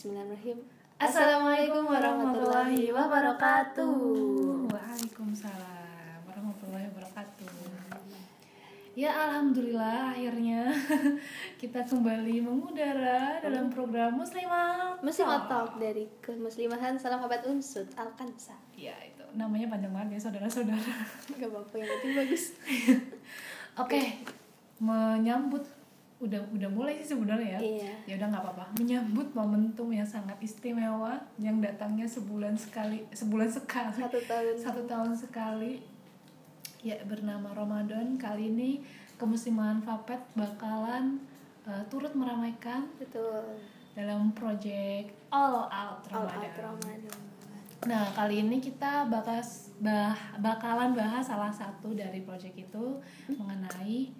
Bismillahirrahmanirrahim. Assalamualaikum warahmatullahi wabarakatuh. Waalaikumsalam warahmatullahi wabarakatuh. Ya alhamdulillah akhirnya kita kembali mengudara dalam program Muslimah. Muslimat Talk dari Kemuslimahan Salam Habat Unsud Alkansa. Ya itu namanya panjang banget ya saudara-saudara. Gak apa-apa yang penting bagus. Oke, menyambut udah udah mulai sih sebenarnya ya. Iya. Ya udah nggak apa-apa. Menyambut momentum yang sangat istimewa yang datangnya sebulan sekali, sebulan sekali. Satu tahun. satu tahun sekali ya bernama Ramadan kali ini kemusliman Vapet bakalan uh, turut meramaikan Betul. dalam project All Out All Ramadan. out Ramadan. Nah kali ini kita bakas bah, bakalan bahas salah satu dari project itu mengenai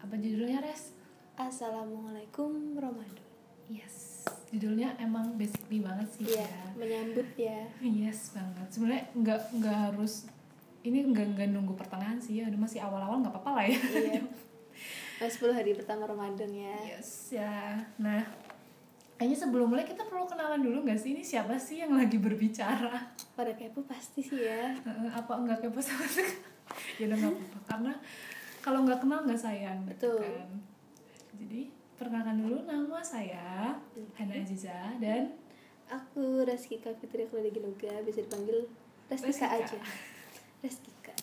apa judulnya Res? Assalamualaikum Ramadan. Yes judulnya emang basically banget sih Iya, ya. menyambut ya. Yes banget. Sebenarnya nggak nggak harus ini nggak nggak nunggu pertengahan sih ya. Udah masih awal-awal nggak apa-apa lah ya. Iya. Mas 10 hari pertama Ramadan ya. yes ya. Nah kayaknya sebelum mulai kita perlu kenalan dulu nggak sih ini siapa sih yang lagi berbicara? Pada kepo pasti sih ya. Apa enggak kepo sama sekali? ya udah nggak apa-apa karena kalau nggak kenal nggak sayang. gitu Betul. kan. Jadi perkenalkan dulu nama saya Hana Aziza dan Aku Reski Fitri Ginoga, bisa dipanggil Restika Restika. aja. Restika.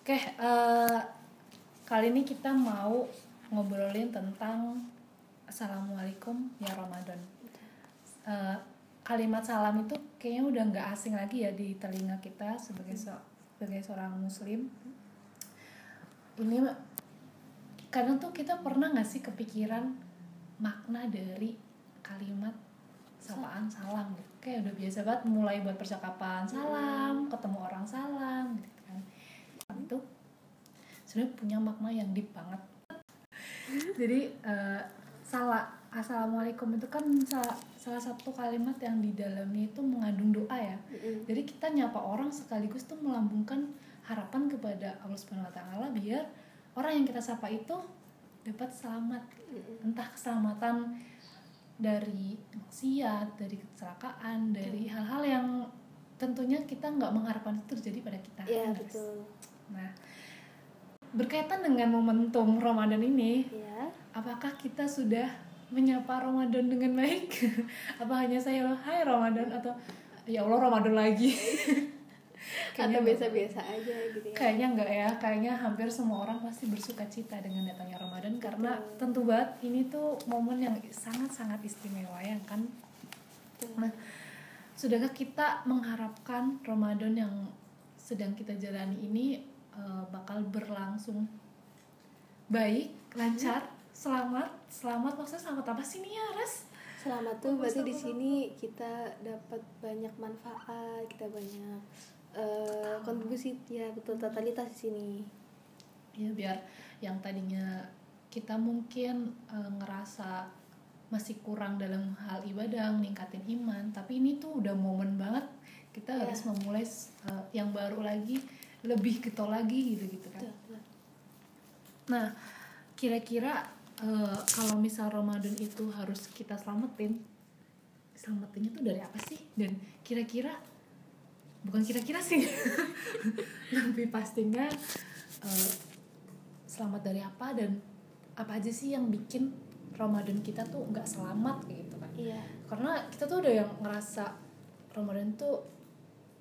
Oke, eh, kali ini kita mau ngobrolin tentang Assalamualaikum ya Ramadan. Eh, kalimat salam itu kayaknya udah nggak asing lagi ya di telinga kita sebagai se- sebagai seorang Muslim. Ini kadang tuh kita pernah nggak sih kepikiran makna dari kalimat sapaan salam gitu. Kayak udah biasa banget mulai buat percakapan salam, ketemu orang salam gitu kan. Itu sebenarnya punya makna yang deep banget. Jadi eh, salah assalamualaikum itu kan salah, salah satu kalimat yang di dalamnya itu mengandung doa ya. Jadi kita nyapa orang sekaligus tuh melambungkan harapan kepada Allah Subhanahu Wa Taala biar orang yang kita sapa itu dapat selamat entah keselamatan dari maksiat, dari kecelakaan, dari hal-hal yang tentunya kita nggak mengharapkan itu terjadi pada kita. Mas. betul. Nah, berkaitan dengan momentum Ramadan ini, Ya. apakah kita sudah menyapa Ramadan dengan baik? Apa hanya saya Hai Ramadan atau ya Allah Ramadan lagi? Atau biasa-biasa aja gitu ya. Kayaknya enggak ya, kayaknya hampir semua orang pasti bersuka cita dengan datangnya Ramadan karena Betul. tentu banget ini tuh momen yang sangat-sangat istimewa ya kan. Betul. Nah, sudahkah kita mengharapkan Ramadan yang sedang kita jalani ini eh, bakal berlangsung baik, lancar, selamat, selamat maksudnya selamat apa sih nih ya, Res? Selamat tuh berarti di sini kita dapat banyak manfaat, kita banyak eh, kontribusi ya betul totalitas di sini. ya biar yang tadinya kita mungkin eh, ngerasa masih kurang dalam hal ibadah ningkatin iman tapi ini tuh udah momen banget kita Iya. harus memulai eh, yang baru lagi lebih getol lagi gitu gitu kan Betul. nah kira-kira eh, kalau misal Ramadan itu harus kita selamatin selamatinnya tuh dari apa sih dan kira-kira bukan kira-kira sih. Lebih pastinya eh, selamat dari apa dan apa aja sih yang bikin Ramadan kita tuh nggak selamat kayak gitu kan Iya. karena kita tuh udah yang ngerasa Ramadan tuh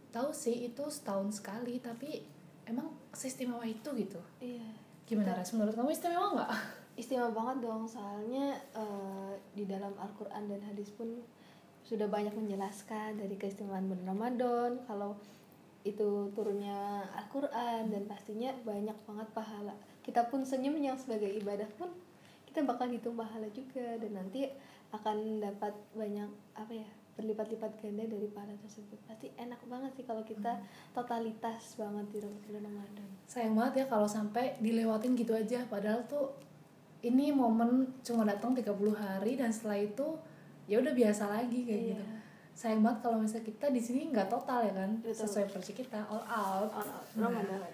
tahu sih itu setahun sekali tapi emang seistimewa itu gitu. Iya. gimana Res menurut kamu istimewa nggak? Istimewa banget dong soalnya eh, di dalam Al-Qur'an dan hadis pun sudah banyak menjelaskan dari keistimewaan bulan Ramadan kalau itu turunnya Al-Qur'an dan pastinya banyak banget pahala. Kita pun senyum yang sebagai ibadah pun kita bakal hitung pahala juga dan nanti akan dapat banyak apa ya berlipat-lipat ganda dari pahala tersebut. Pasti enak banget sih kalau kita totalitas banget di bulan Ramadan. sayang banget ya kalau sampai dilewatin gitu aja padahal tuh ini momen cuma datang 30 hari dan setelah itu ya udah biasa lagi kayak Iya. gitu. Sayang banget kalau misalnya kita di sini nggak total ya kan Betul. sesuai versi kita all out. All out, Nah,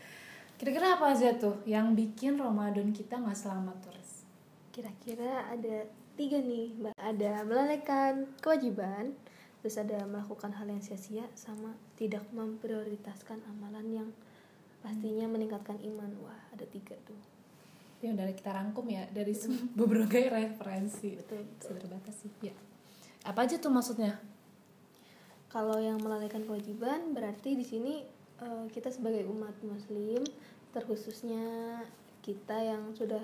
kira-kira apa aja tuh yang bikin Ramadan kita nggak selamat terus Kira-kira ada tiga nih Mbak. ada melalaikan kewajiban terus ada melakukan hal yang sia-sia sama tidak memprioritaskan amalan yang pastinya meningkatkan iman. Wah ada tiga tuh. Yang dari kita rangkum ya dari beberapa referensi. Betul betul. Terbatas sih ya apa aja tuh maksudnya? Kalau yang melalaikan kewajiban berarti di sini eh, kita sebagai umat muslim terkhususnya kita yang sudah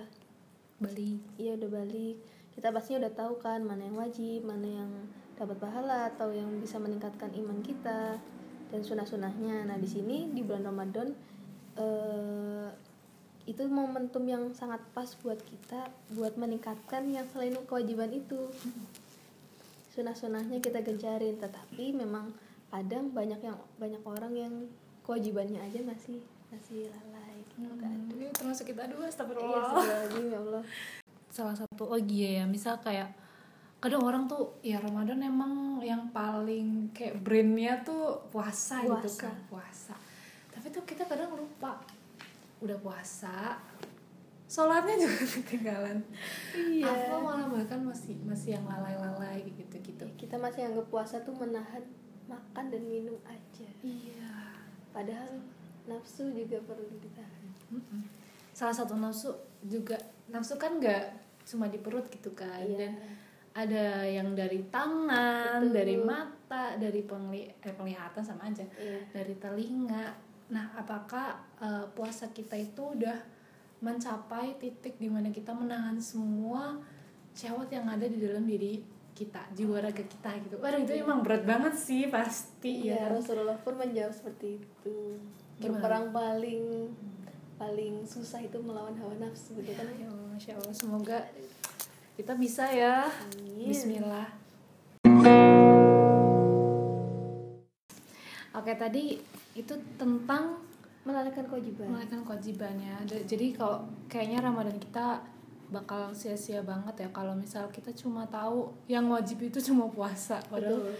balik. Iya udah balik. Kita pastinya udah tahu kan mana yang wajib mana yang dapat pahala atau yang bisa meningkatkan iman kita dan sunah-sunahnya nah di sini di bulan Ramadan eh, itu momentum yang sangat pas buat kita buat meningkatkan yang selain kewajiban itu sunah-sunahnya kita gencarin tetapi memang kadang banyak yang banyak orang yang kewajibannya aja masih masih lalai gitu kan. ini termasuk kita dua iya astagfirullah. astagfirullahaladzim, ya Allah. Salah satu oh iya ya misal kayak kadang orang tuh ya Ramadan emang yang paling kayak brandnya tuh puasa, gitu Puasa. kan puasa. Tapi tuh kita kadang lupa udah puasa sholatnya juga ketinggalan Iya. apa malah bahkan masih masih yang lalai-lalai gitu gitu kita masih anggap puasa tuh menahan makan dan minum aja iya padahal nafsu juga perlu ditahan Mm-mm. salah satu nafsu juga nafsu kan nggak cuma di perut gitu kan Iya. dan ada yang dari tangan Betul. dari mata dari pengli eh, penglihatan sama aja iya dari telinga nah apakah eh, puasa kita itu udah mencapai titik di mana kita menahan semua syahwat yang ada di dalam diri kita jiwa raga kita gitu. Waduh itu emang berat banget sih pasti. Ya kan? Rasulullah pun menjawab seperti itu. Gimana? berperang paling paling susah itu melawan hawa nafsu gitu kan? Ya Masya Allah. Semoga kita bisa ya. Amin. Bismillah. Oke tadi itu tentang melalaikan kewajiban menunaikan kewajibannya. Jadi kalau kayaknya Ramadan kita bakal sia-sia banget ya kalau misal kita cuma tahu yang wajib itu cuma puasa padahal Betul.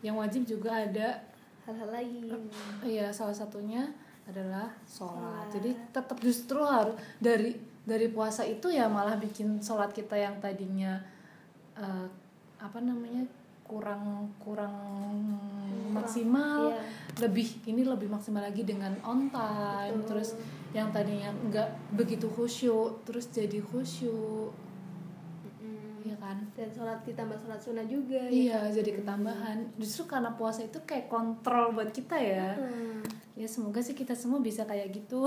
yang wajib juga ada hal-hal lain Iya, salah satunya adalah sholat. Sholat. Jadi tetap justru harus dari dari puasa itu ya malah bikin sholat kita yang tadinya eh, apa namanya kurang kurang maksimal iya. lebih ini lebih maksimal lagi dengan on time Betul. terus yang tadinya nggak begitu khusyuk terus jadi khusyuk. Ya kan? Dan sholat ditambah sholat sunnah juga ya iya kan? jadi ketambahan. Justru karena puasa itu kayak kontrol buat kita ya. Hmm. ya semoga sih kita semua bisa kayak gitu.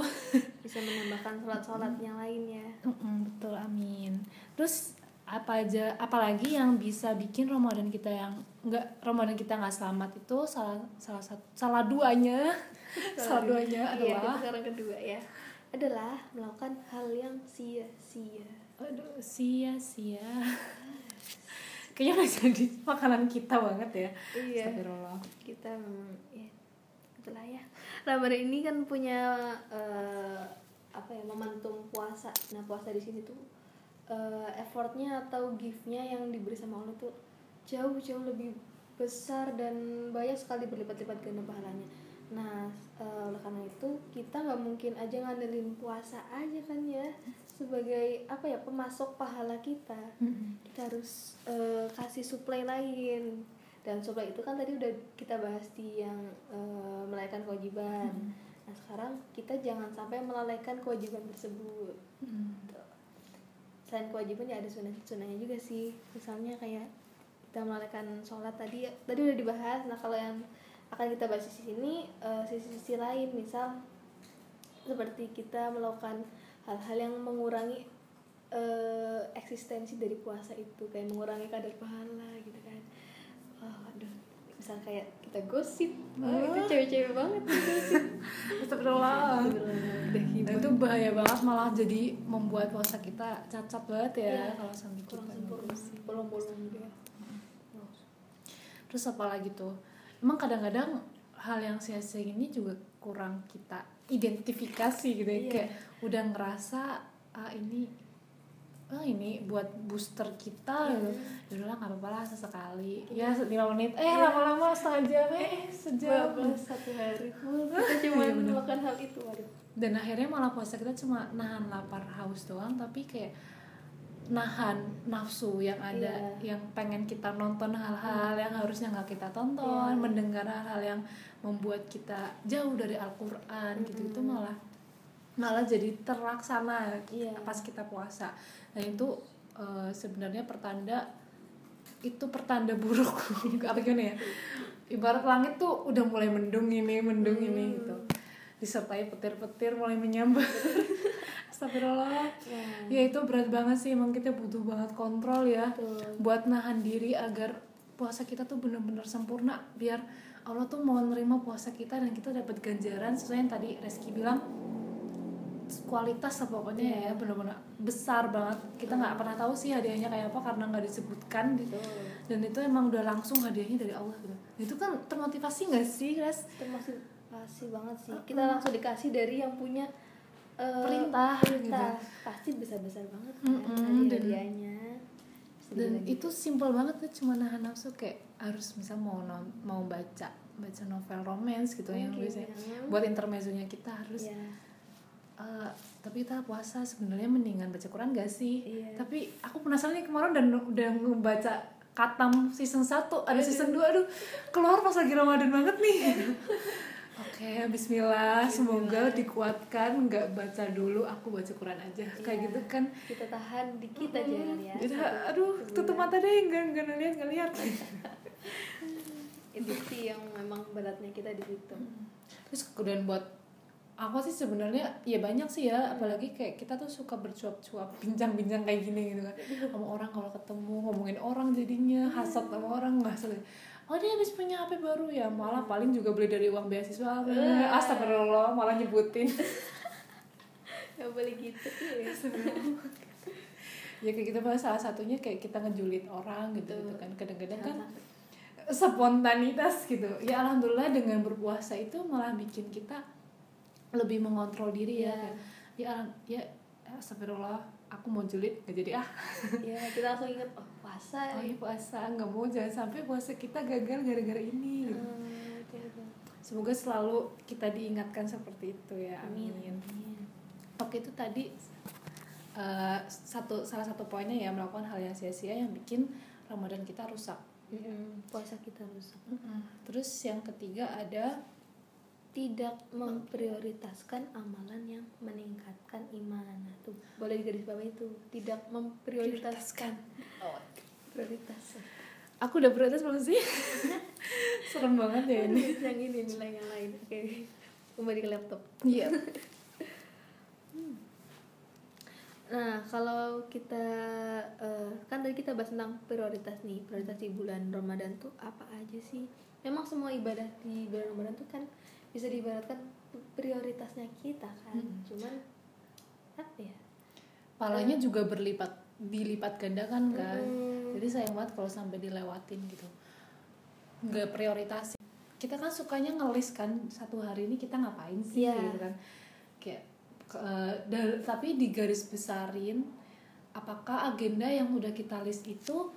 Bisa menambahkan sholat-sholat yang lainnya Mm-mm, betul amin. Terus apa aja apalagi yang bisa bikin Ramadan kita yang nggak Ramadan kita nggak selamat itu salah salah satu salah duanya. Salah duanya. iya adalah sekarang kedua ya. Adalah melakukan hal yang sia-sia. Aduh sia-sia. Kayaknya udah jadi makanan kita banget ya. Iya. Astagfirullah. Kita ya itulah ya. Ramadan ini kan punya eh, apa ya momentum puasa. Nah puasa di sini tuh eh, effortnya atau giftnya yang diberi sama Allah tuh jauh jauh lebih besar dan banyak sekali berlipat-lipat ganda pahalanya. Nah eh, oleh karena itu kita nggak mungkin aja ngandelin puasa aja kan ya sebagai apa ya pemasok pahala kita. Kita harus eh, kasih supply lain. Dan supply itu kan tadi udah kita bahas di yang eh, melalaikan kewajiban. Nah sekarang kita jangan sampai melalaikan kewajiban tersebut. Gitu. Selain kewajiban ya ada sunah sunahnya juga sih. Misalnya kayak kita melalaikan sholat tadi tadi udah dibahas. Nah kalau yang akan kita bahas di sini eh, sisi-sisi lain misal seperti kita melakukan hal-hal yang mengurangi eh, eksistensi dari puasa itu kayak mengurangi kadar pahala gitu kan. Oh, aduh misal kayak kita gosip oh, itu cewek-cewek banget gosip Astagfirullah hibur. itu bahaya banget malah jadi membuat puasa kita cacat banget ya Iya. kalau sampai kita kurang sempurna ngegosip. bolong-bolong ya Terus apa lagi tuh? Emang kadang-kadang hal yang sia-sia ini juga kurang kita identifikasi gitu ya Iya. kayak udah ngerasa ah ini ah ini buat booster kita gitu. Ya udahlah nggak apa-apa lah sesekali. Ya lima menit. Eh Iya. lama-lama setengah jam. Eh sejam. Bablas satu hari kita cuma Iya, bener. melakukan hal itu waduh Dan akhirnya malah puasa kita cuma nahan lapar haus doang tapi kayak nahan nafsu yang ada Iya. yang pengen kita nonton hal-hal yang harusnya nggak kita tonton Iya. mendengar hal-hal yang membuat kita jauh dari Al-Quran gitu itu malah malah jadi terlaksana Iya. pas kita puasa. Dan itu eh, sebenarnya pertanda itu pertanda buruk. Apa gimana ya? Ibarat langit tuh udah mulai mendung ini mendung ini Hmm. gitu. Disertai petir-petir mulai menyambar. Astagfirullah. Ya, ya itu berat banget sih. Emang kita butuh banget kontrol ya. Betul. buat nahan diri agar puasa kita tuh bener-bener sempurna. Biar Allah tuh mau nerima puasa kita dan kita dapat ganjaran. Sesuai yang tadi Reski bilang kualitas pokoknya ya. Bener-bener besar banget. Kita nggak pernah tahu sih hadiahnya kayak apa karena nggak disebutkan gitu. Dan itu emang udah langsung hadiahnya dari Allah gitu. Itu kan termotivasi nggak sih Res? Termasuk pasti banget sih. Kita langsung dikasih dari yang punya eh, Perintah, perintah. pasti besar besar banget kan Mm-mm, dan- hadiahnya. Bisa dan itu simpel banget tuh cuma nahan nafsu kayak harus misal mau non- mau baca baca novel romance gitu yang Oke, biasanya. ya. buat intermezzonya kita harus Iya. Eh, tapi kita puasa sebenarnya mendingan baca Quran gak sih Iya. tapi aku penasaran nih kemarin dan udah ngebaca Katam season 1 ada season 2 aduh keluar pas lagi Ramadan banget nih Oke, Bismillah. Semoga dikuatkan. Nggak baca dulu, aku baca Quran aja. Kayak Iya. gitu kan. kita tahan dikit aja kali ya aduh, sebulan. tutup mata deh, nggak nggak ngeliat ngeliat. itu sih yang memang beratnya kita di situ Terus kemudian buat aku sih sebenarnya ya banyak sih ya apalagi kayak kita tuh suka bercuap-cuap bincang-bincang kayak gini gitu kan. Sama orang kalau ketemu ngomongin orang jadinya hasad sama orang nggak salah oh dia habis punya HP baru. Ya malah paling juga beli dari uang beasiswa. Astagfirullah malah nyebutin. Nggak boleh gitu. Ya ya kayak gitu Pak. salah satunya kayak kita ngejulit orang gitu gitu kan. Kadang-kadang kan spontanitas gitu. Ya alhamdulillah dengan berpuasa itu malah bikin kita lebih mengontrol diri ya Iya. ya ya astagfirullah aku mau julid nggak jadi ah ya kita langsung inget oh puasa oh iya puasa nggak mau jangan sampai puasa kita gagal gara-gara ini gitu. Hmm, oke, oke. semoga selalu kita diingatkan seperti itu ya amin, Amin. oke itu tadi eh, satu salah satu poinnya ya melakukan hal yang sia-sia yang bikin ramadan kita rusak Mm-mm, puasa kita rusak terus yang ketiga ada tidak memprioritaskan amalan yang meningkatkan iman. Nah tuh boleh digaris bawah itu. Tidak memprioritaskan. Oh, prioritas. Aku udah prioritas belum sih. Serem banget ya ini. Yang ini nilai yang lain. Oke kembali ke laptop. Iya. Nah, kalau kita eh, kan tadi kita bahas tentang prioritas nih, prioritas di bulan Ramadan tuh apa aja sih? Memang semua ibadah di bulan Ramadan tuh kan bisa diibaratkan prioritasnya kita kan. Hmm. Cuman apa ya? palanya juga berlipat dilipat gandakan kan Hmm. jadi sayang banget kalau sampai dilewatin gitu nggak prioritas kita kan sukanya ngelis kan satu hari ini kita ngapain sih Iya. gitu kan kayak ke- eh, dal- tapi di garis besarin apakah agenda yang udah kita list itu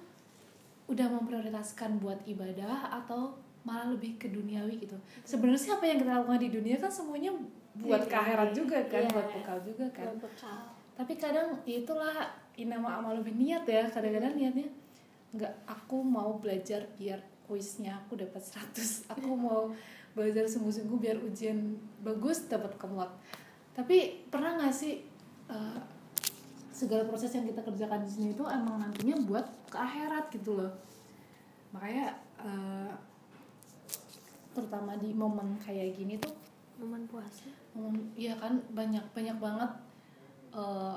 udah memprioritaskan buat ibadah atau malah lebih ke duniawi gitu sebenarnya sih apa yang kita lakukan di dunia kan semuanya buat Iya. ke akhirat juga kan Iya. buat bekal juga kan bekal. tapi kadang itulah inama amal lebih niat ya kadang-kadang niatnya nggak aku mau belajar biar kuisnya aku dapat 100 aku mau belajar sungguh-sungguh biar ujian bagus dapat kemot tapi pernah nggak sih eh, segala proses yang kita kerjakan di sini itu emang nantinya buat ke akhirat gitu loh makanya eh, terutama di momen kayak gini tuh Momen puasa. Hmm, Iya kan banyak banyak banget eh,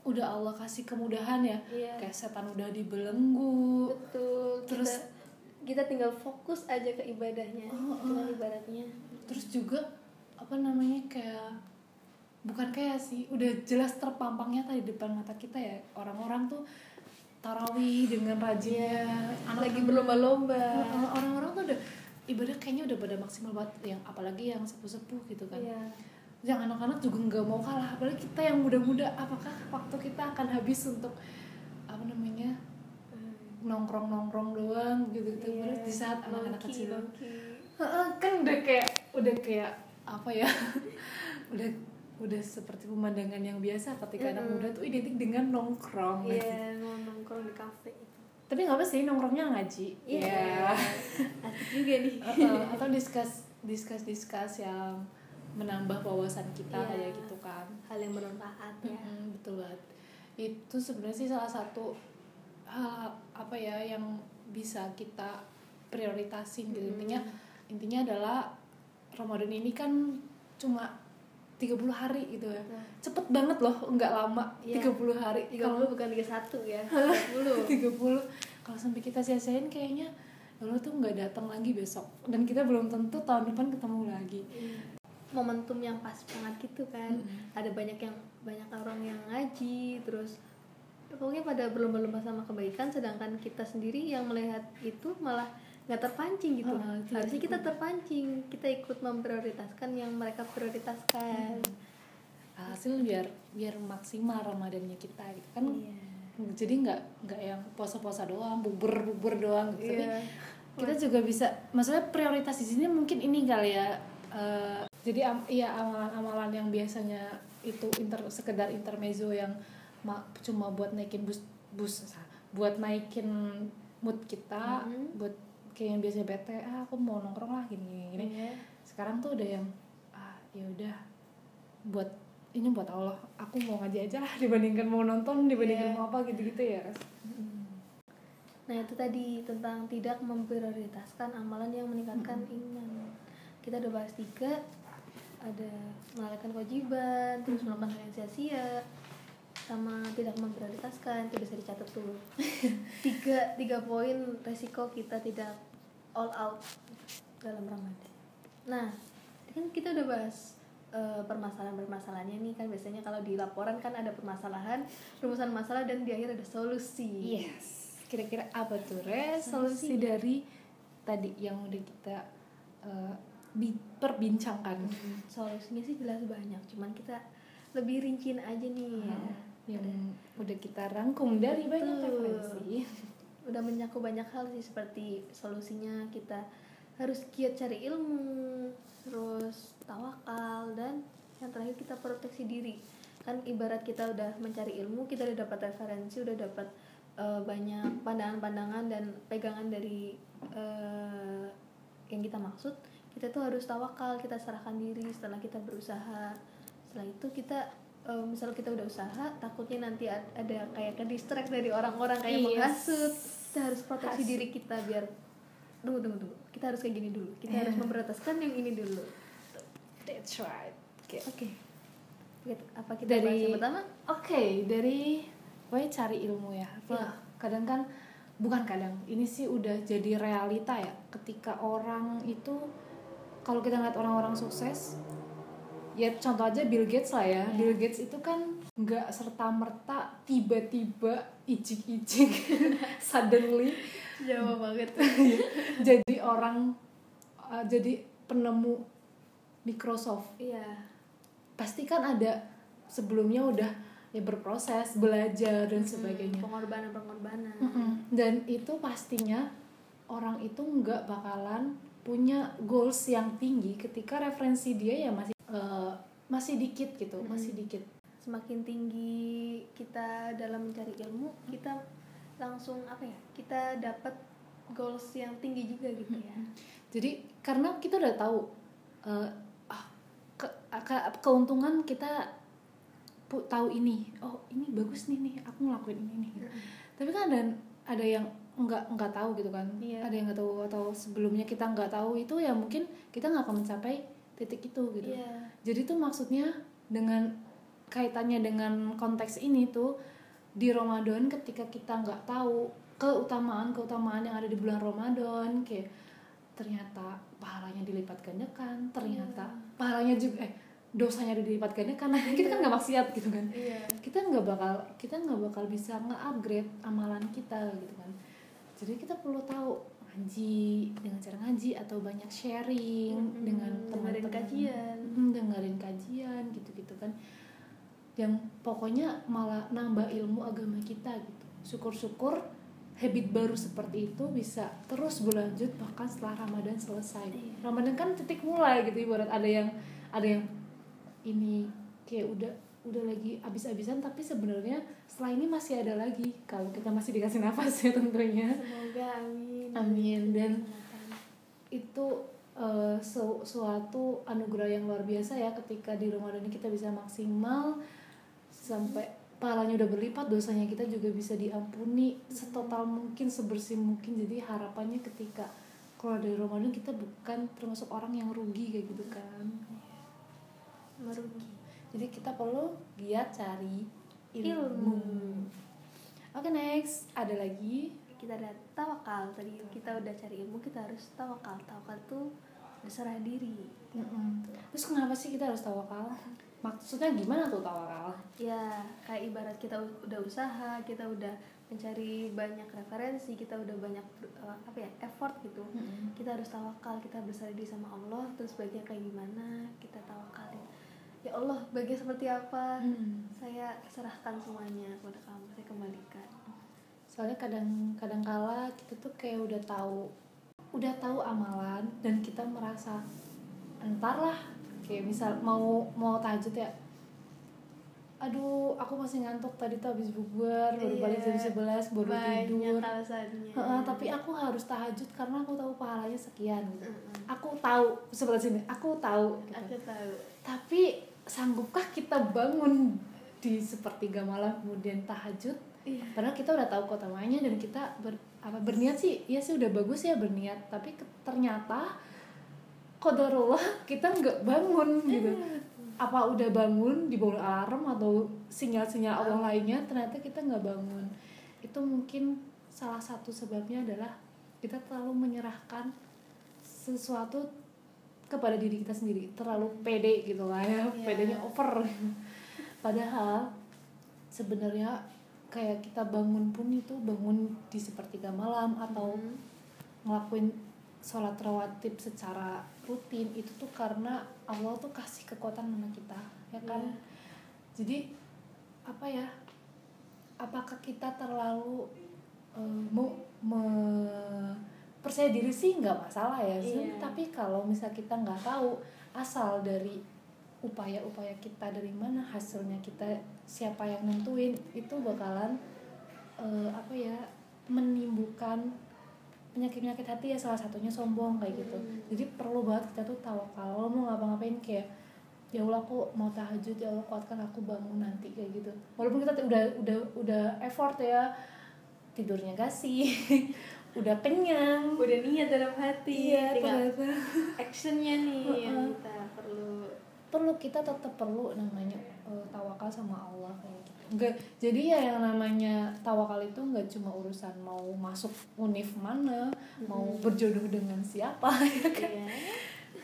udah Allah kasih kemudahan ya Iya. kayak setan udah dibelenggu Betul. Terus- kita kita tinggal fokus aja ke ibadahnya. Kan oh. ibaratnya. terus juga apa namanya kayak bukan kayak sih udah jelas terpampangnya tadi depan mata kita ya orang-orang tuh tarawih dengan rajinnya anak Lagi berlomba-lomba. Orang-orang tuh udah ibadah kayaknya udah pada maksimal banget yang apalagi yang sepuh-sepuh gitu kan Iya. yang anak-anak juga nggak mau kalah apalagi kita yang muda-muda apakah waktu kita akan habis untuk apa namanya Hmm. nongkrong nongkrong doang gitu gitu Iya. di saat anak-anak kecil kan udah kayak udah kayak apa ya udah udah seperti pemandangan yang biasa ketika anak Mm-mm. muda tuh identik dengan nongkrong iya mau nongkrong di kafe tapi nggak apa sih nongkrongnya ngaji. Iya. Asik juga nih. Uh-uh, atau discuss discuss discuss yang menambah wawasan kita Iya. kayak gitu kan. Hal yang bermanfaat ya. Mm-mm, betul banget. Itu sebenarnya sih salah satu hal apa ya yang bisa kita prioritasin gitu. Mm-mm. intinya intinya adalah Ramadan ini kan cuma 30 hari gitu ya. Nah, cepet banget loh nggak lama Iya. 30 hari. 30 bukan 31 ya 30 30 kalau sampai kita sia-siain kayaknya lo tuh nggak datang lagi besok. Dan kita belum tentu tahun depan ketemu lagi. Momentum yang pas banget gitu kan. Mm-mm. ada banyak yang banyak orang yang ngaji terus pokoknya pada berlomba-lomba sama kebaikan sedangkan kita sendiri yang melihat itu malah nggak terpancing gitu Ah, tidak harusnya kita terpancing kita ikut memprioritaskan yang mereka prioritaskan hasil biar biar maksimal ramadannya kita gitu kan Iya. jadi nggak nggak yang puasa-puasa doang bubur bubur doang gitu. tapi Iya. kita juga bisa maksudnya prioritas di sini mungkin ini kali ya eh, jadi am, iya amalan-amalan yang biasanya itu inter sekedar intermezzo yang ma- cuma buat naikin bus bus buat naikin mood kita Mhm. buat kayak yang biasanya bete ah aku mau nongkrong lah gini gini Iya. sekarang tuh udah yang ah ya udah buat ini buat Allah aku mau ngaji aja lah dibandingkan mau nonton dibandingkan Iya. mau apa gitu-gitu ya Ras. Nah itu tadi tentang tidak memprioritaskan amalan yang meningkatkan iman. Kita udah bahas tiga, ada mengalihkan kewajiban, terus melakukan hal yang sia-sia, sama tidak memprioritaskan itu bisa dicatat tuh. tiga tiga poin resiko kita tidak all out dalam Ramadan. Nah, kan kita udah bahas eh, permasalahan-permasalahannya nih kan biasanya kalau di laporan kan ada permasalahan, rumusan masalah dan di akhir ada solusi. Yes. Kira-kira apa tuh resolusi Solusi. dari tadi yang udah kita uh, bi- perbincangkan? solusinya sih jelas banyak cuman kita lebih rinciin aja nih ya Yang udah kita rangkum dari banyak Betul. referensi. Udah menyakup banyak hal sih seperti solusinya kita harus giat cari ilmu terus tawakal dan yang terakhir kita proteksi diri. Kan ibarat kita udah mencari ilmu kita udah dapat referensi udah dapat eh, banyak pandangan-pandangan dan pegangan dari eh, yang kita maksud kita tuh harus tawakal kita serahkan diri setelah kita berusaha. Setelah itu kita eh, misal kita udah usaha takutnya nanti ad- ada kayak ke distract dari orang-orang kayak Yes. menghasut kita harus proteksi Hasut. diri kita biar tunggu tunggu tunggu kita harus kayak gini dulu kita Iya. harus memprioritaskan yang ini dulu That's right. Oke. oke Kita- apa kita Dari- bahas yang pertama Oke, dari gue cari ilmu ya. Iya. Kadang kan bukan kadang, ini sih udah jadi realita ya. Ketika orang itu kalau kita ngeliat orang-orang sukses, ya contoh aja Bill Gates lah ya. Iya. Bill Gates itu kan nggak serta merta tiba-tiba icik-icik suddenly Jawa banget jadi orang uh, jadi penemu Microsoft iya pasti kan ada sebelumnya udah ya berproses belajar dan sebagainya pengorbanan pengorbanan Mm-mm. dan itu pastinya orang itu nggak bakalan punya goals yang tinggi ketika referensi dia ya masih eh, masih dikit gitu masih dikit. Semakin tinggi kita dalam mencari ilmu kita langsung apa ya kita dapat goals yang tinggi juga gitu ya. Jadi karena kita udah tahu ah, ke- ke- keuntungan kita pu- tahu ini oh ini bagus nih nih aku ngelakuin ini nih tapi kan ada ada yang nggak nggak tahu gitu kan. Iya. ada yang nggak tahu atau sebelumnya kita nggak tahu itu ya mungkin kita nggak akan mencapai titik itu gitu. Iya. jadi tuh maksudnya dengan kaitannya dengan konteks ini tuh di Ramadan ketika kita nggak tahu keutamaan keutamaan yang ada di bulan Ramadan kayak ternyata pahalanya dilipat gandakan ternyata pahalanya juga eh dosanya dilipat gandakan nah kita kan nggak maksiat gitu kan. Iya. Kita nggak bakal kita nggak bakal bisa nge-upgrade amalan kita gitu kan. Jadi kita perlu tahu ngaji dengan cara ngaji atau banyak sharing Mm-mm, dengan dengerin teman-teman. kajian. Mm, dengerin kajian gitu-gitu kan. Yang pokoknya malah nambah ilmu agama kita gitu. Syukur-syukur habit baru seperti itu bisa terus berlanjut bahkan setelah Ramadan selesai. Iya. Ramadan kan titik mulai gitu. Ibarat ada yang ada yang ini kayak udah udah lagi abis-abisan tapi sebenarnya setelah ini masih ada lagi kalau kita masih dikasih nafas ya tentunya. Semoga amin. Amin. Dan- itu su- suatu anugerah yang luar biasa ya ketika di Ramadan ini kita bisa maksimal sampai pahalanya udah berlipat dosanya kita juga bisa diampuni setotal mungkin sebersih mungkin. Jadi harapannya ketika keluar dari Ramadan kita bukan termasuk orang yang rugi kayak gitu kan. Merugi jadi kita perlu giat cari ilmu, Ilmu. oke next. Ada lagi? Kita ada tawakal. Tadi kita udah cari ilmu kita harus tawakal. Tawakal tuh berserah diri. Mm-mm. terus kenapa sih kita harus tawakal? Maksudnya gimana tuh tawakal? Ya kayak ibarat kita udah usaha kita udah mencari banyak referensi kita udah banyak eh, apa ya effort gitu. Kita harus tawakal kita berserah diri sama Allah. Terus bagian kayak gimana? Kita tawakalin ya Allah bagian seperti apa Hmm. saya serahkan semuanya kepada kamu saya kembalikan soalnya kadang kadang kala kita tuh kayak udah tahu udah tahu amalan dan kita merasa entar lah kayak misal mau mau tahajud ya aduh aku masih ngantuk tadi tuh habis bubur baru Iya. balik jam 11 baru banyak tidur alasannya Heeh, tapi aku harus tahajud karena aku tahu pahalanya sekian gitu. Mm-mm. aku tahu seperti sini aku tahu gitu. aku tahu tapi sanggupkah kita bangun di sepertiga malam kemudian tahajud? Iya. Padahal kita udah tahu keutamanya dan kita ber, apa berniat sih ya sih udah bagus ya berniat tapi ke- ternyata kodarullah kita nggak bangun gitu. Apa udah bangun di bawah alarm atau sinyal-sinyal Allah lainnya ternyata kita nggak bangun. Itu mungkin salah satu sebabnya adalah kita terlalu menyerahkan sesuatu kepada diri kita sendiri terlalu pede gitu lah ya Iya. pedenya over padahal sebenarnya kayak kita bangun pun itu bangun di sepertiga malam atau Hmm. ngelakuin sholat rawatib secara rutin itu tuh karena Allah tuh kasih kekuatan sama kita ya kan Iya. jadi apa ya apakah kita terlalu eh, mau me- percaya diri sih nggak masalah ya Zul. Iya. tapi kalau misal kita nggak tahu asal dari upaya-upaya kita dari mana hasilnya kita siapa yang nentuin itu bakalan eh, apa ya menimbulkan penyakit-penyakit hati ya salah satunya sombong kayak gitu Hmm. jadi perlu banget kita tuh tahu kalau mau ngapa-ngapain kayak ya Allah aku mau tahajud ya Allah kuatkan aku bangun nanti kayak gitu walaupun kita udah udah udah effort ya tidurnya gak sih udah kenyang. Udah niat dalam hati iya tinggal ternyata actionnya nih yang Heeh. kita perlu. Perlu kita tetap perlu namanya eh, tawakal sama Allah kayak gitu. Nggak, jadi ya yang namanya tawakal itu nggak cuma urusan mau masuk univ mana mau berjodoh dengan siapa ya kan? Iya.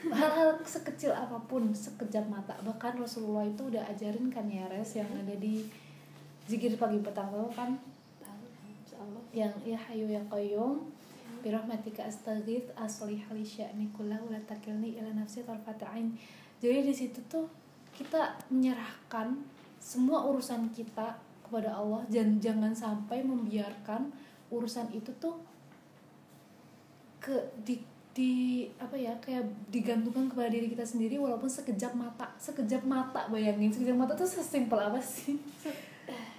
Hal-hal sekecil apa pun sekejap mata. Bahkan Rasulullah itu udah ajarin kan ya res yang ada di zikir pagi petang tuh kan insyaallah yang ya hayu ya qayyum. Birahmatika astaghith aslih li sya'ni kullahu la takilni ila nafsi tarfata ain. Jadi di situ tuh kita menyerahkan semua urusan kita kepada Allah dan jangan sampai membiarkan urusan itu tuh ke di di apa ya kayak digantungkan kepada diri kita sendiri walaupun sekejap mata. Sekejap mata bayangin sekejap mata tuh sesimpel apa sih?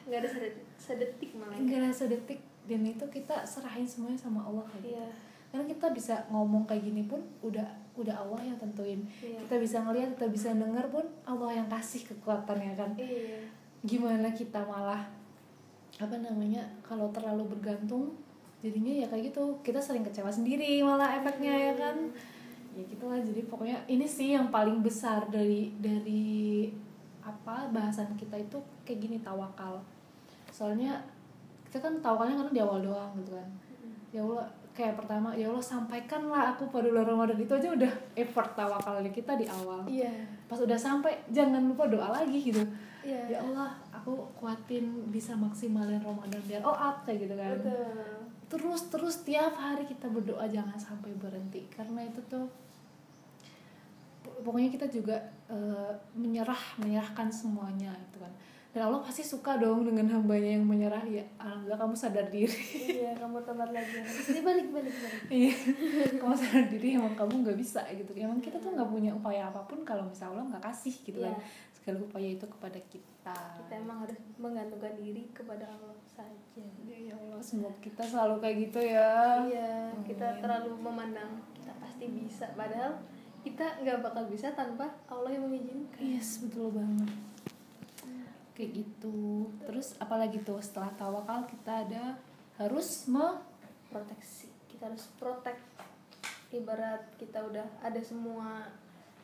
Nggak ada sedetik, sedetik malah enggak ada sedetik dan itu kita serahin semuanya sama Allah kayak gitu. iya. Karena kita bisa ngomong kayak gini pun udah udah Allah yang tentuin. Iya. Kita bisa ngelihat kita bisa denger pun Allah yang kasih kekuatan ya kan. Iya. Gimana kita malah apa namanya kalau terlalu bergantung jadinya ya kayak gitu. Kita sering kecewa sendiri malah efeknya ya kan. Ya gitulah jadi pokoknya ini sih yang paling besar dari dari apa bahasan kita itu kayak gini tawakal. Soalnya kita kan tawakalnya karena di awal doang gitu kan. Ya Allah kayak pertama ya Allah sampaikanlah aku pada bulan Ramadan. Itu aja udah effort tawakal kita di awal. Iya. Pas udah sampai jangan lupa doa lagi gitu. Iya. Ya Allah aku kuatin bisa maksimalin Ramadan biar all out kayak gitu kan. Betul. Terus terus tiap hari kita berdoa jangan sampai berhenti. Karena itu tuh pokoknya kita juga eh, menyerah menyerahkan semuanya gitu kan dan Allah pasti suka dong dengan hambanya yang menyerah. Ya alhamdulillah kamu sadar diri. Iya kamu tobat lagi. Ini balik balik balik. Iya kamu sadar diri emang kamu nggak bisa gitu. Emang kita tuh nggak punya upaya apa pun kalau misalnya Allah nggak kasih gitu kan. Iya. segala upaya itu kepada kita. Kita emang harus menggantungkan diri kepada Allah saja. Ya, ya Allah semoga kita selalu kayak gitu ya. Iya kita terlalu memandang. Kita pasti bisa. Padahal kita nggak bakal bisa tanpa Allah yang mengizinkan. Yes betul banget gitu. Terus apalagi tuh setelah tawakal kita ada harus me proteksi. Kita harus protect. Ibarat kita udah ada semua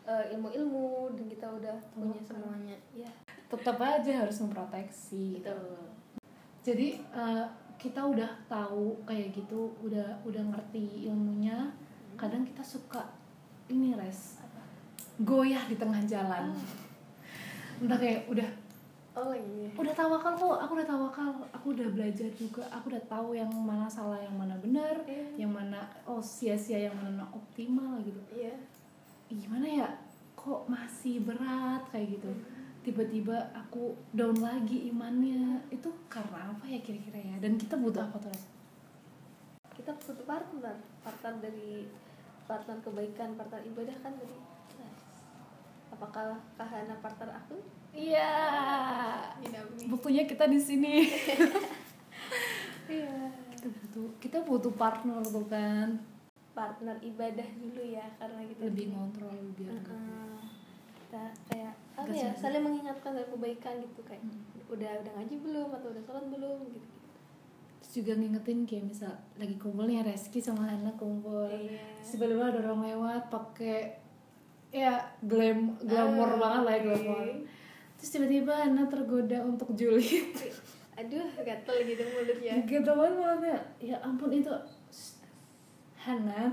eh, ilmu-ilmu dan kita udah punya semuanya. Ya tetap aja harus memproteksi. Gitu jadi eh, kita udah tahu kayak gitu udah udah ngerti ilmunya kadang kita suka ini res goyah di tengah jalan. Entah kayak udah oh iya. Udah tawakal kok aku udah tawakal. Aku udah belajar juga. Aku udah tahu yang mana salah yang mana benar Iya. yang mana oh sia-sia yang mana optimal gitu. Iya. Gimana ya? Kok masih berat kayak gitu. Tiba-tiba aku down lagi imannya. Itu karena apa ya kira-kira ya? Dan kita butuh apa tuh kita butuh partner. Partner dari partner kebaikan partner ibadah kan tadi. Nah, apakah kahana partner aku iya. Buktinya kita di sini. Iya. Kita butuh kita butuh partner tuh kan. Partner ibadah dulu ya karena kita lebih ngontrol biar Heeh. kita kayak apa ya saling mengingatkan dari kebaikan gitu kayak Hmm. udah udah ngaji belum atau udah sholat belum gitu terus juga ngingetin kayak misal lagi kumpul nih Reski sama Hana kumpul. Iya. Terus tiba-tiba ada orang lewat pakai ya glam glamor Ah, banget lah ya glamor terus tiba-tiba Hana tergoda untuk julid aduh gatel gitu mulutnya. Gitu banget mulutnya. Ya ampun itu Hana.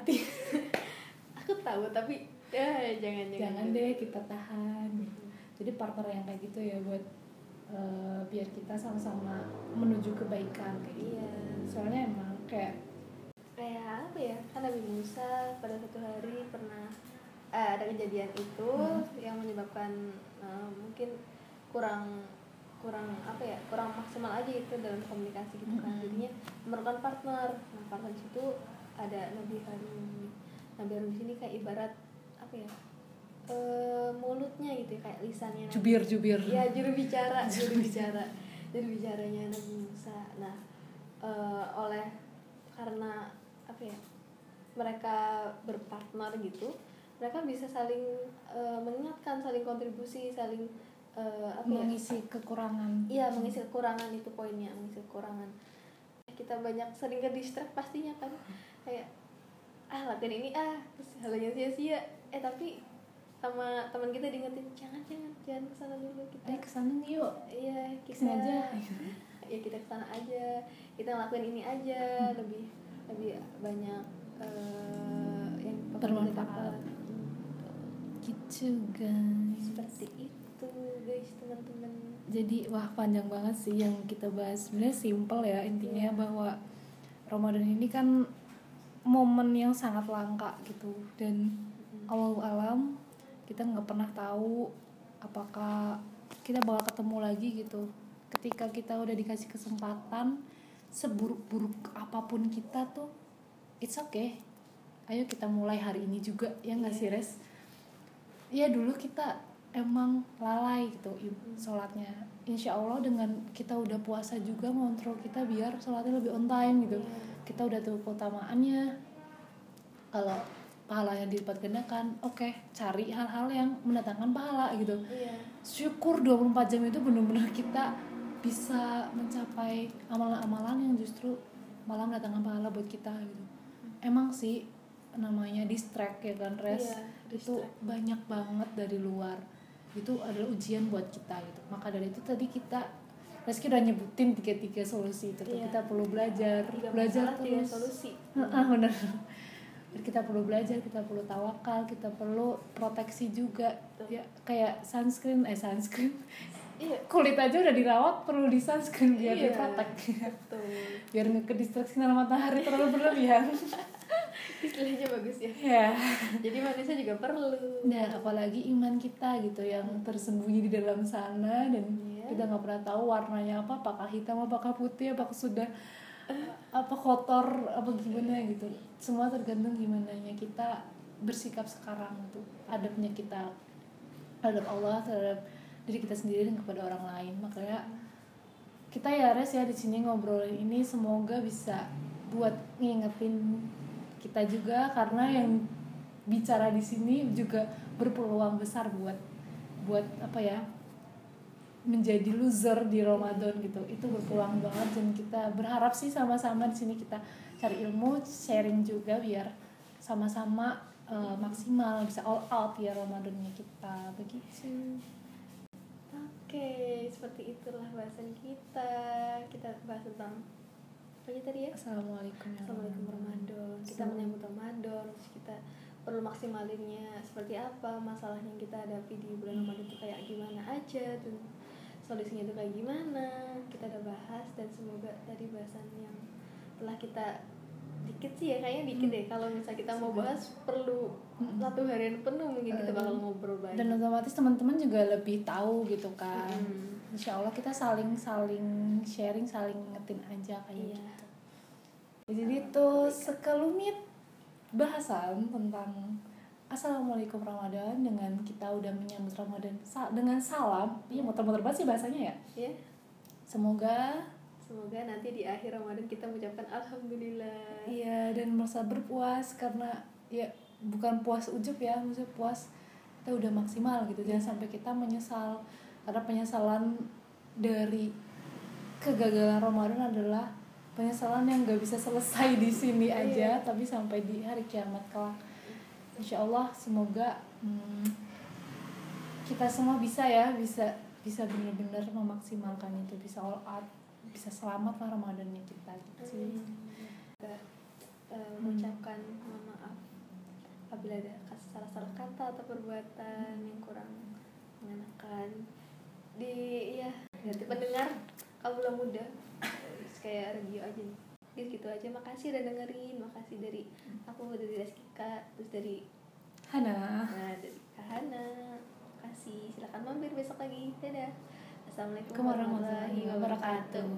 Aku tahu tapi ya jangan jangan jangan deh kita tahan. Jadi partner yang kayak gitu ya buat eh, biar kita sama-sama menuju kebaikan kayak gitu. Iya. Soalnya emang kayak kayak apa ya kan Nabi Musa pada satu hari pernah eh, ada kejadian itu Hmm. yang menyebabkan eh, mungkin kurang kurang apa ya kurang maksimal aja itu dalam komunikasi gitu kan. Mm-mm. jadinya memerlukan partner nah partner di situ ada Nabi Harun Nabi Harun di sini kayak ibarat apa ya eh, mulutnya gitu ya, kayak lisannya Nabi jubir jubir. Ya juru bicara juru bicara. Juru bicaranya Nabi Musa. Nah eh, oleh karena apa ya mereka berpartner gitu mereka bisa saling eh, mengingatkan saling kontribusi saling eh, apa ya? Mengisi kekurangan. Iya mengisi kekurangan itu poinnya mengisi kekurangan. Kita banyak sering ke distract pastinya kan. Kayak ah latihan ini ah. Terus halnya sia-sia. Eh tapi sama teman kita diingetin jangan jangan jangan ke sana dulu kita ayo ke sana yuk. Iya kita ke sini aja. Ya kita ke sana aja. Kita ngelakuin ini aja. Lebih lebih banyak eh, yang Bermanfaat. gitu guys. Seperti itu guys teman-teman. Jadi wah panjang banget sih yang kita bahas. Sebenarnya simple ya intinya Iya. bahwa Ramadan ini kan momen yang sangat langka gitu. Dan awal alam kita nggak pernah tahu apakah kita bakal ketemu lagi gitu. Ketika kita udah dikasih kesempatan seburuk-buruk apa pun kita tuh it's okay. Ayo kita mulai hari ini juga ya nggak sih Iya. res? Ya dulu kita emang lalai gitu sholatnya. Insya Allah dengan kita udah puasa juga ngontrol kita biar sholatnya lebih on time gitu. Iya. kita udah tahu keutamaannya. Kalau pahalanya dilipat gandakan oke cari hal-hal yang mendatangkan pahala gitu. Iya. Syukur 24 jam itu benar-benar kita bisa mencapai amalan-amalan yang justru malah mendatangkan pahala buat kita gitu. Emang sih namanya distract ya kan res? Iya, itu banyak banget dari luar itu adalah ujian buat kita gitu. Maka dari itu tadi kita Reski udah nyebutin tiga-tiga solusi itu. Iya. kita perlu belajar tiga belajar masalah tiga terus. solusi. Heeh, bener. Kita perlu belajar kita perlu tawakal kita perlu proteksi juga. Betul. ya kayak sunscreen eh sunscreen. Iya. Kulit aja udah dirawat perlu di sunscreen biar Iya. diprotek. betul. Biar nggak ke distraksi sinar matahari terlalu berlebihan istilahnya bagus ya. Ya jadi manusia juga perlu. Dan apalagi iman kita gitu yang tersembunyi di dalam sana dan. Iya. kita nggak pernah tahu warnanya apa apakah hitam apakah putih apakah sudah apa kotor apa gimana gitu. Semua tergantung gimana kita bersikap sekarang tuh adabnya kita terhadap Allah terhadap diri kita sendiri dan kepada orang lain. Makanya kita ya res ya di sini ngobrolin ini. Semoga bisa buat ngingetin kita juga karena yang bicara di sini juga berpeluang besar buat buat apa ya menjadi loser di Ramadan gitu. Itu berpeluang banget dan kita berharap sih sama-sama di sini kita cari ilmu sharing juga biar sama-sama uh, maksimal bisa all out ya Ramadannya kita. Begitu. Oke, seperti itulah bahasan kita. Kita bahas tentang aja tadi ya? Assalamualaikum ya. Assalamualaikum Ramadan. Kita menyambut Ramadan, terus kita perlu maksimalinnya. Seperti apa masalah yang kita hadapi di bulan Ramadan itu kayak gimana aja dan solusinya itu kayak gimana kita udah bahas dan semoga tadi bahasan yang telah kita dikit sih ya kayaknya dikit deh. Kalau misalnya kita mau bahas perlu Mm-mm. satu harian penuh mungkin kita bakal ngobrol banyak. Dan otomatis teman-teman juga lebih tahu gitu kan. Mm. Insya Allah kita saling saling sharing saling ngetin aja kayak Iya. gitu. Jadi itu sekelumit bahasan tentang Assalamualaikum Ramadan dengan kita udah menyambut Ramadan sa- dengan salam. Iya muter-muter banget sih bahasanya ya? Ya semoga semoga nanti di akhir Ramadan kita mengucapkan alhamdulillah. Iya dan merasa berpuas karena ya bukan puas ujub ya maksudnya puas kita udah maksimal gitu. Jangan sampai kita menyesal karena penyesalan dari kegagalan Ramadan adalah penyesalan yang gak bisa selesai di sini aja tapi sampai di hari kiamat kelak. Insya Allah semoga hmm, kita semua bisa ya bisa bisa benar-benar memaksimalkan itu bisa all out bisa selamat lah Ramadannya kita gitu sih. Eh, mengucapkan mohon maaf apabila ada salah-salah kata atau perbuatan yang kurang mengenakan di ya pendengar kaula muda. Kayak radio aja nih. Jadi gitu aja. Makasih udah dengerin. Makasih dari aku dari Reska terus dari Hana. Nah dari Kahana makasih. Silakan mampir besok lagi. Dadah. Assalamualaikum warahmatullahi wabarakatuh